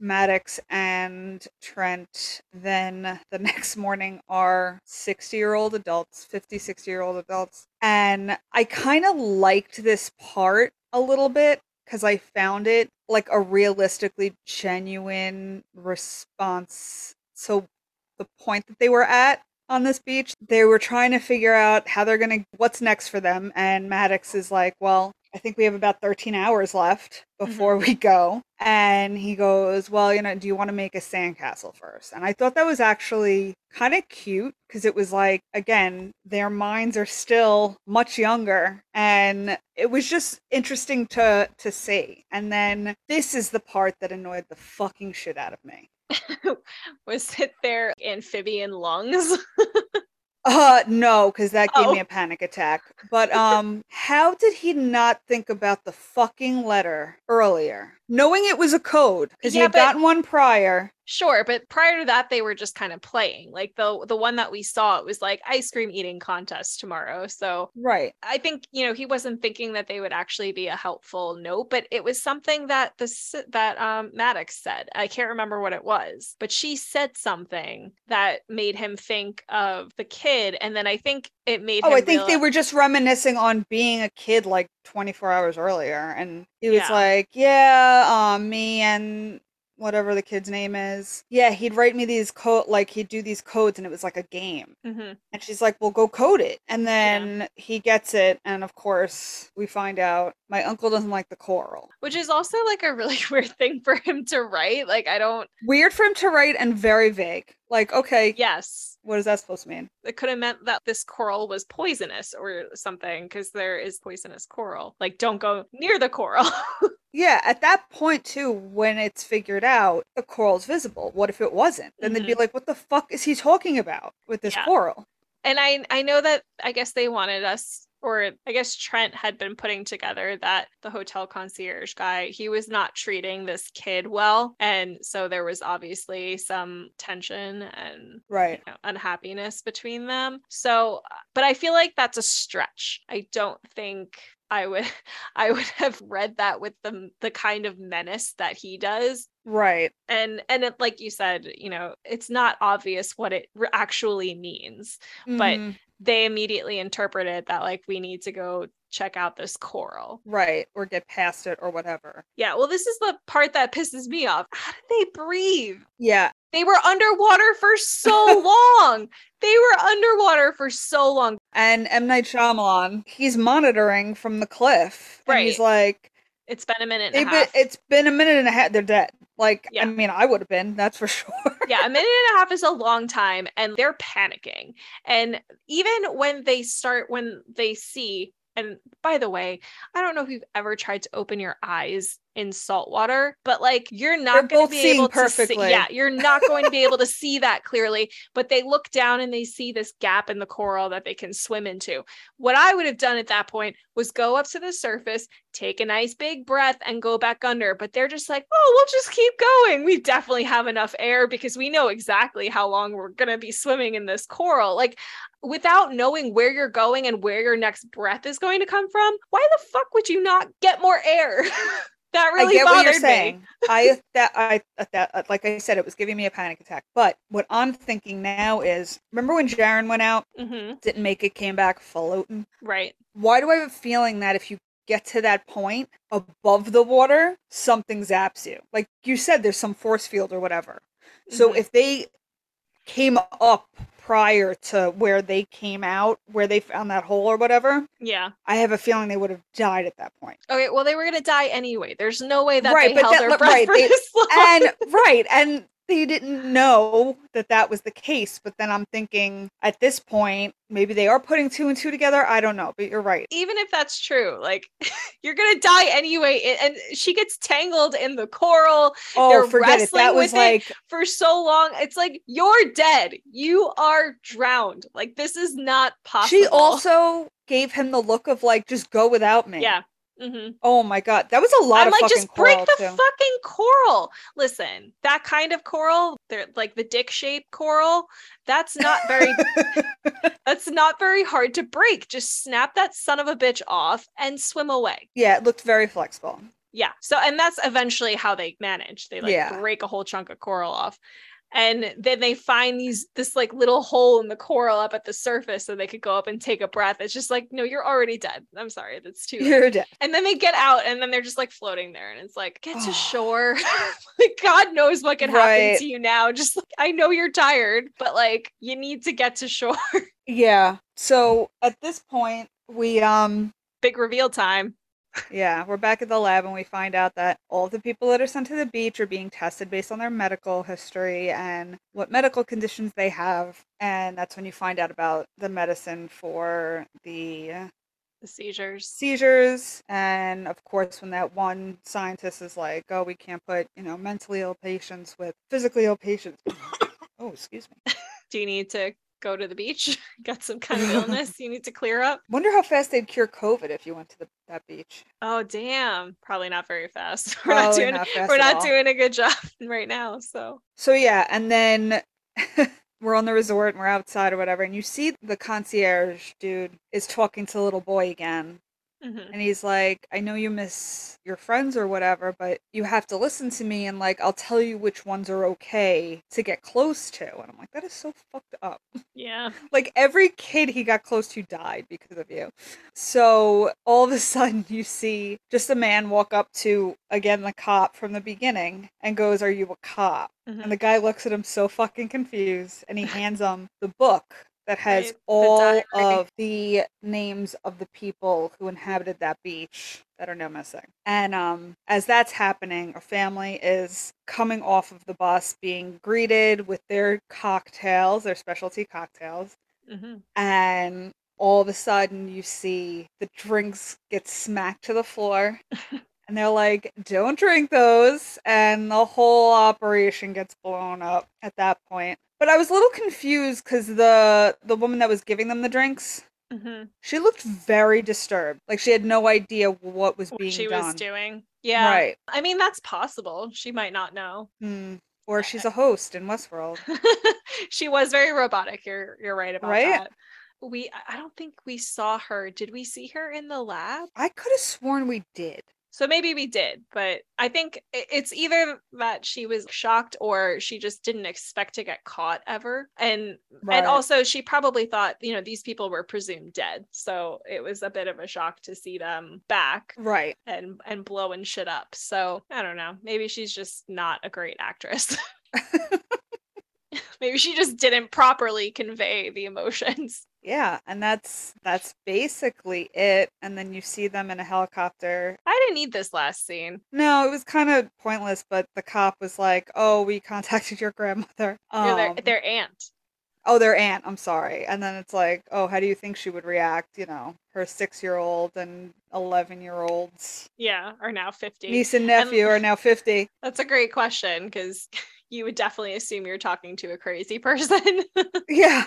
Maddox and Trent then the next morning are 60 year old adults, 50, 60 year old adults. And I kind of liked this part a little bit because I found it like a realistically genuine response. So the point that they were at on this beach. They were trying to figure out how they're going to, what's next for them. And Maddox is like, well, I think we have about 13 hours left mm-hmm. before we go. And he goes, Well, you know, do you want to make a sandcastle first? And I thought that was actually kind of cute because it was like, again, their minds are still much younger. And it was just interesting to to see. And then this is the part that annoyed the fucking shit out of me. was it their amphibian lungs? Uh no, because that gave Oh. me a panic attack. But um how did he not think about the fucking letter earlier? Knowing it was a code, because he Yeah, had but- gotten one prior. Sure, but prior to that, they were just kind of playing. Like the the one that we saw, it was like ice cream eating contest tomorrow. So Right. I think you know he wasn't thinking that they would actually be a helpful note, but it was something that the s- that um Maddox said. I can't remember what it was, but she said something that made him think of the kid, and then I think it made. Oh, I think they were just reminiscing on being a kid like 24 hours earlier. And he was Yeah. like, Yeah, um, me and whatever the kid's name is. Yeah, he'd write me these code like he'd do these codes and it was like a game. Mhm. And she's like, Well go code it. And then he gets it, and of course we find out my uncle doesn't like the coral. which is also like a really weird thing for him to write. Like I don't. Weird for him to write and very vague. Like, okay, Yes, what is that supposed to mean? it could have meant that this coral was poisonous or something because there is poisonous coral. Like don't go near the coral. Yeah, at that point too, when it's figured out, the coral's visible. What if it wasn't? Then they'd be mm-hmm. like, "What the fuck is he talking about with this Yeah. coral?" and I I know that I guess they wanted us or I guess Trent had been putting together that the hotel concierge guy he was not treating this kid well and so there was obviously some tension and Right. you know, unhappiness between them. So but I feel like that's a stretch. I don't think I would I would have read that with the the kind of menace that he does Right. and and it, like you said you know it's not obvious what it actually means But- Mhm. They immediately interpreted that like we need to go check out this coral right, or get past it or whatever. yeah well this is the part that pisses me off how did they breathe Yeah. they were underwater for so long they were underwater for so long And M Night Shyamalan, he's monitoring from the cliff, and he's like, it's been a minute and "They've a been, it's been a minute and a half. They're dead." Like, Yeah. I mean, I would have been. That's for sure. yeah, a minute and a half is a long time, and they're panicking. And even when they start, when they see, and by the way, I don't know if you've ever tried to open your eyes in salt water, but like you're not going to be able to see. Yeah, you're not going to be able to see that clearly. But they look down and they see this gap in the coral that they can swim into. What I would have done at that point was go up to the surface, take a nice big breath, and go back under. But they're just like, oh, we'll just keep going. We definitely have enough air because we know exactly how long we're going to be swimming in this coral. Like, without knowing where you're going and where your next breath is going to come from, why the fuck would you not get more air? that really I get what you're saying. I that I that uh, like I said, it was giving me a panic attack. But what I'm thinking now is, remember when Jarin went out, me. hmm didn't make it, came back floating. Right. Why do I have a feeling that if you get to that point above the water, something zaps you? Like you said, there's some force field or whatever. So Mhm. if they came up prior to where they came out, where they found that hole or whatever, Yeah. I have a feeling they would have died at that point. Okay. Well, they were going to die anyway. There's no way that Right, they held that- their breath right, for they- this long. and right and they didn't know that that was the case but then i'm thinking at this point maybe they are putting two and two together i don't know but you're right even if that's true, like you're gonna die anyway. And she gets tangled in the coral oh They're forget it that wrestling was with it. like for so long. It's like you're dead. You are drowned. Like this is not possible. she also gave him the look of like just go without me yeah. Hmm oh my god that was a lot of. I'm like, just break the too fucking coral. Listen, that kind of coral, they're like the dick shaped coral. That's not very. that's not very hard to break. Just snap that son of a bitch off and swim away. yeah it looked very flexible Yeah. So, and that's eventually how they manage. They like Yeah. break a whole chunk of coral off. And then they find these this like little hole in the coral up at the surface so they could go up and take a breath. It's just like no you're already dead. I'm sorry that's too You're dead. and then they get out and then they're just like floating there. And it's like get to shore. Like god knows what can happen to you now. Just like i know you're tired but like you need to get to shore. Yeah. So at this point, we um big reveal time yeah, we're back at the lab and we find out that all the people that are sent to the beach are being tested based on their medical history and what medical conditions they have. And that's when you find out about the medicine for the the seizures seizures. And of course, when that one scientist is like, oh, we can't put, you know, mentally ill patients with physically ill patients. oh, excuse me. do you need to go to the beach got some kind of illness you need to clear up Wonder how fast they'd cure COVID if you went to the, that beach. oh damn probably not very fast we're not doing not we're not all. doing a good job right now so So yeah, and then we're on the resort and we're outside or whatever, and you see the concierge dude is talking to the little boy again. Mhm. And he's like, I know you miss your friends or whatever, but you have to listen to me and like I'll tell you which ones are okay to get close to. And I'm like, that is so fucked up. yeah like every kid he got close to died because of you. So all of a sudden you see just a man walk up to again the cop from the beginning and goes, Are you a cop? Mhm. And the guy looks at him so fucking confused and he hands him the book that has Right, the all diary. of the names of the people who inhabited that beach that are now missing. And um as that's happening, a family is coming off of the bus being greeted with their cocktails, their specialty cocktails, Mhm. and all of a sudden you see the drinks get smacked to the floor and they're like don't drink those and the whole operation gets blown up at that point but i was a little confused because the the woman that was giving them the drinks Mhm. she looked very disturbed. Like she had no idea what was what being she done. was doing. Yeah. Right. I mean that's possible. She might not know. Hmm. or she's a host in westworld. She was very robotic. You're you're right about Right? that. We i don't think we saw her. Did we see her in the lab? I could have sworn we did so maybe we did but i think it's either that she was shocked or she just didn't expect to get caught ever. And Right. and also she probably thought you know these people were presumed dead. So it was a bit of a shock to see them back right. and and blowing shit up. So i don't know. Maybe she's just not a great actress. Maybe she just didn't properly convey the emotions yeah and that's that's basically it and then you see them in a helicopter i didn't need this last scene No, it was kind of pointless, but the cop was like, "Oh, we contacted your grandmother." Their, Um, their aunt oh, their aunt. I'm sorry. And then it's like, "Oh, how do you think she would react?" You know, her six-year-old and eleven-year-olds yeah are now 50 niece and nephew are now fifty. that's a great question because you would definitely assume you're talking to a crazy person Yeah,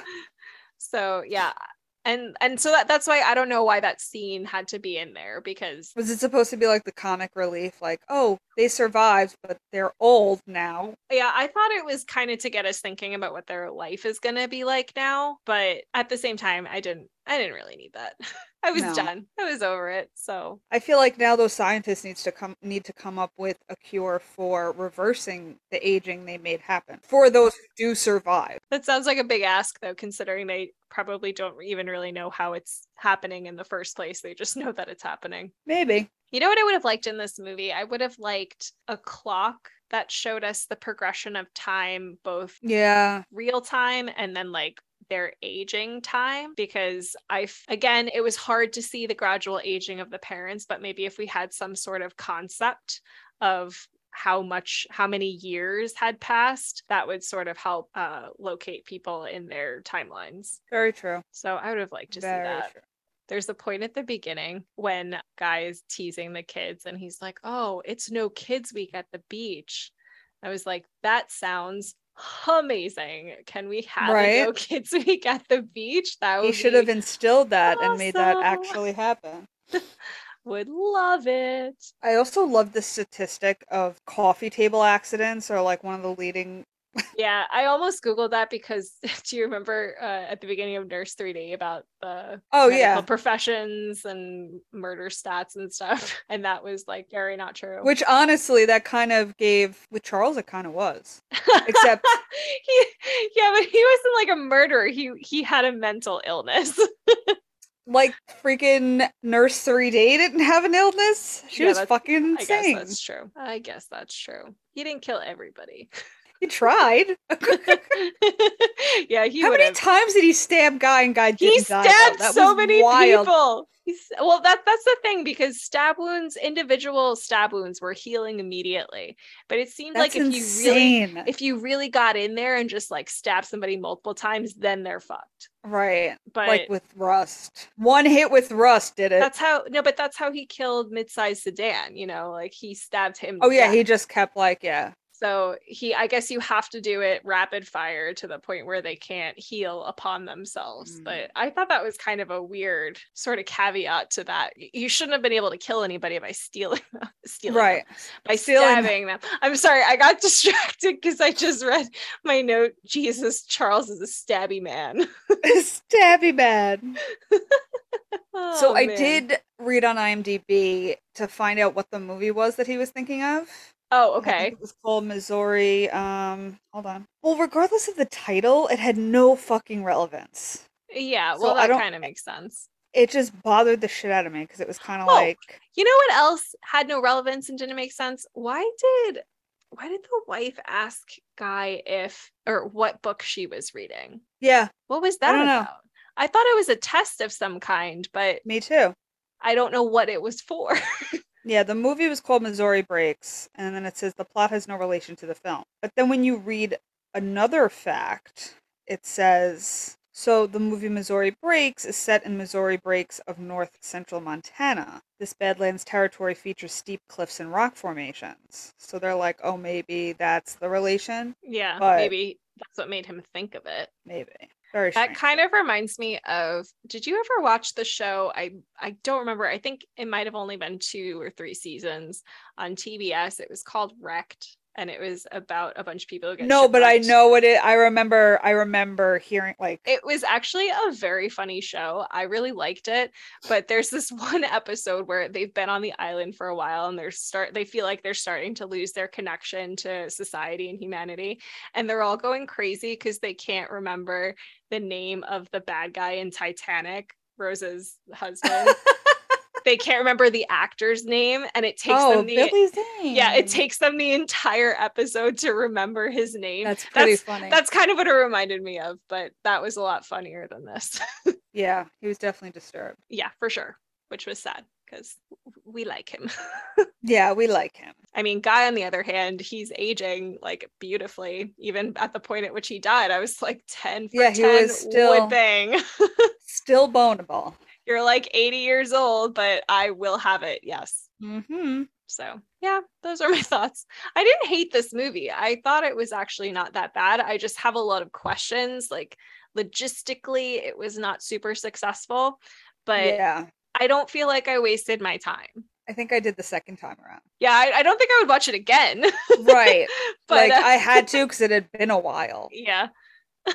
so yeah and and so that, that's why i don't know why that scene had to be in there because was it supposed to be like the comic relief? Like, oh, they survived, but they're old now. yeah i thought it was kind of to get us thinking about what their life is going to be like now but at the same time i didn't i didn't really need that i was No. done i was over it so I feel like now those scientists needs to come need to come up with a cure for reversing the aging they made happen for those who do survive. that sounds like a big ask though considering they probably don't even really know how it's happening in the first place they just know that it's happening Maybe. You know what I would have liked in this movie? I would have liked a clock that showed us the progression of time, both Yeah. real time and then like their aging time because I again it was hard to see the gradual aging of the parents but maybe if we had some sort of concept of how much how many years had passed that would sort of help uh locate people in their timelines. Very true. so i would have liked to see that. true. there's a point at the beginning when guy is teasing the kids and he's like oh it's no kids week at the beach. I was like that sounds amazing. Can we have a no kids week at the beach? That would He should have instilled that and made that actually happen. would love it I also love the statistic of coffee table accidents are like one of the leading Yeah, I almost googled that because do you remember uh, at the beginning of Nurse 3D about the Oh, yeah. professions and murder stats and stuff, and that was like very not true. Which honestly, that kind of gave with Charles, it kind of was. except- he, yeah, but he wasn't like a murderer. He he had a mental illness. Like freaking Nurse 3D didn't have an illness. She Yeah, was that's- fucking I guess insane. that's true. I guess that's true. He didn't kill everybody. He tried. yeah, he How many have. times did he stab guy and guy He stabbed so many wild. people. He's, well, that that's the thing because stab wounds, individual stab wounds, were healing immediately. But it seemed That's like if you really if you really got in there and just like stab somebody multiple times, then they're fucked. right. But like with Rust. One hit with Rust did it. that's how no, but that's how he killed mid-sized sedan. You know, like he stabbed him. oh yeah, death. he just kept like, yeah. So he, I guess you have to do it rapid fire to the point where they can't heal upon themselves. Mm. But I thought that was kind of a weird sort of caveat to that. You shouldn't have been able to kill anybody by stealing them, stealing them, Right. by stealing stabbing them. I'm sorry, I got distracted because I just read my note. Jesus, Charles is a stabby man. A stabby so Oh, I man. did read on IMDb to find out what the movie was that he was thinking of. Oh, okay. It was called Missouri. Um, hold on. Well, regardless of the title, it had no fucking relevance. Yeah, well, I that kind of makes sense. It just bothered the shit out of me because it was kind of Oh. like, You know what else had no relevance and didn't make sense? Why did why did the wife ask Guy if or what book she was reading? yeah, What was that know. about? I thought it was a test of some kind, but me too. I don't know what it was for. Yeah, the movie was called Missouri Breaks, and then it says the plot has no relation to the film. But then when you read another fact, it says so the movie Missouri Breaks is set in Missouri Breaks of north central Montana. This Badlands territory features steep cliffs and rock formations. So they're like, oh, maybe that's the relation? yeah, But- maybe that's what made him think of it. Maybe. Very That strange. kind of reminds me of did you ever watch the show? I I don't remember. I think it might have only been two or three seasons on TBS. It was called Wrecked and it was about a bunch of people who get No, but I know what it I remember I remember hearing like It was actually a very funny show. I really liked it, but there's this one episode where they've been on the island for a while and they're start they feel like they're starting to lose their connection to society and humanity and they're all going crazy cuz they can't remember the name of the bad guy in Titanic, Rose's husband. they can't remember the actor's name and it takes oh, them the Billy Zane. yeah, it takes them the entire episode to remember his name. That's pretty that's- funny. That's kind of what it reminded me of, but that was a lot funnier than this. yeah, he was definitely disturbed. yeah, for sure, which was sad because we like him. Yeah, we like him. I mean, Guy, on the other hand, he's aging like beautifully. Even at the point at which he died, I was like 10 for Yeah, he was still- bang. Still bonable. You're like 80 years old, but I will have it. Yes. Mm-hmm. So, yeah, those are my thoughts. I didn't hate this movie. I thought it was actually not that bad. I just have a lot of questions. Like, logistically, it was not super successful, but yeah. I don't feel like I wasted my time. I think I did the second time around. Yeah, I, I don't think I would watch it again. Right. but like uh, I had to because it had been a while. yeah,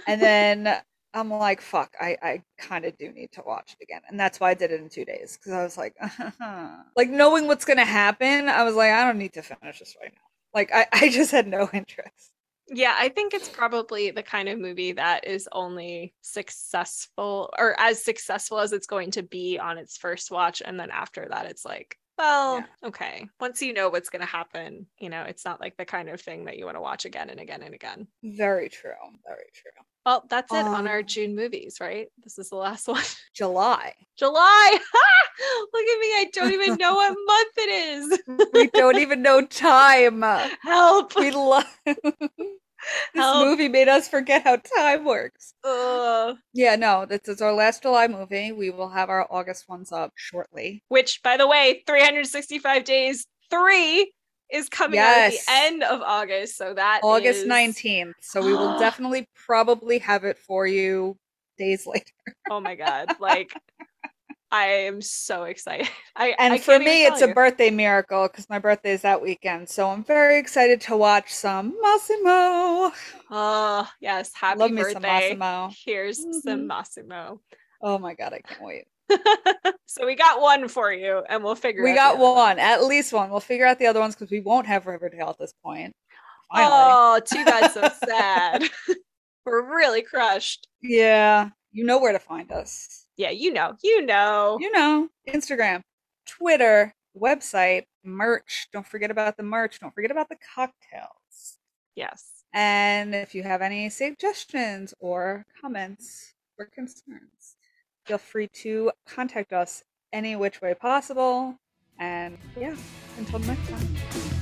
And then I'm like, fuck, I, I kind of do need to watch it again. And that's why I did it in two days. Because I was like, like knowing what's going to happen, I was like, I don't need to finish this right now. Like I, I just had no interest. yeah, I think it's probably the kind of movie that is only successful or as successful as it's going to be on its first watch, and then after that, it's like. Well, Yeah. okay. Once you know what's going to happen, you know, it's not like the kind of thing that you want to watch again and again and again. Very true. Very true. Well, that's it on our Um, June movies, right? This is the last one. July. July. Look at me. I don't even know what month it is. We don't even know time. Help. We love this Help. movie made us forget how time works. Ugh. Yeah, no, this is our last July movie. We will have our August ones up shortly. Which, by the way, 365 days three is coming out at the end of August. So that August is- 19th. So we will definitely probably have it for you days later. Oh my god! Like, I am so excited. I and I for me, it's a birthday miracle because my birthday is that weekend. So I'm very excited to watch some Massimo. Oh yes, happy Love some birthday. Massimo. Here's some Mhm. Massimo. Oh my god, I can't wait. so we got one for you, and we'll figure. We out We got one, at least one. We'll figure out the other ones because we won't have Riverdale at this point. Finally. Oh, too bad. So sad. We're really crushed. Yeah, you know where to find us. Yeah, you know, you know. You know, Instagram, Twitter, website, merch. Don't forget about the merch. Don't forget about the cocktails. Yes. And if you have any suggestions or comments or concerns, feel free to contact us any which way possible. And yeah, until next time.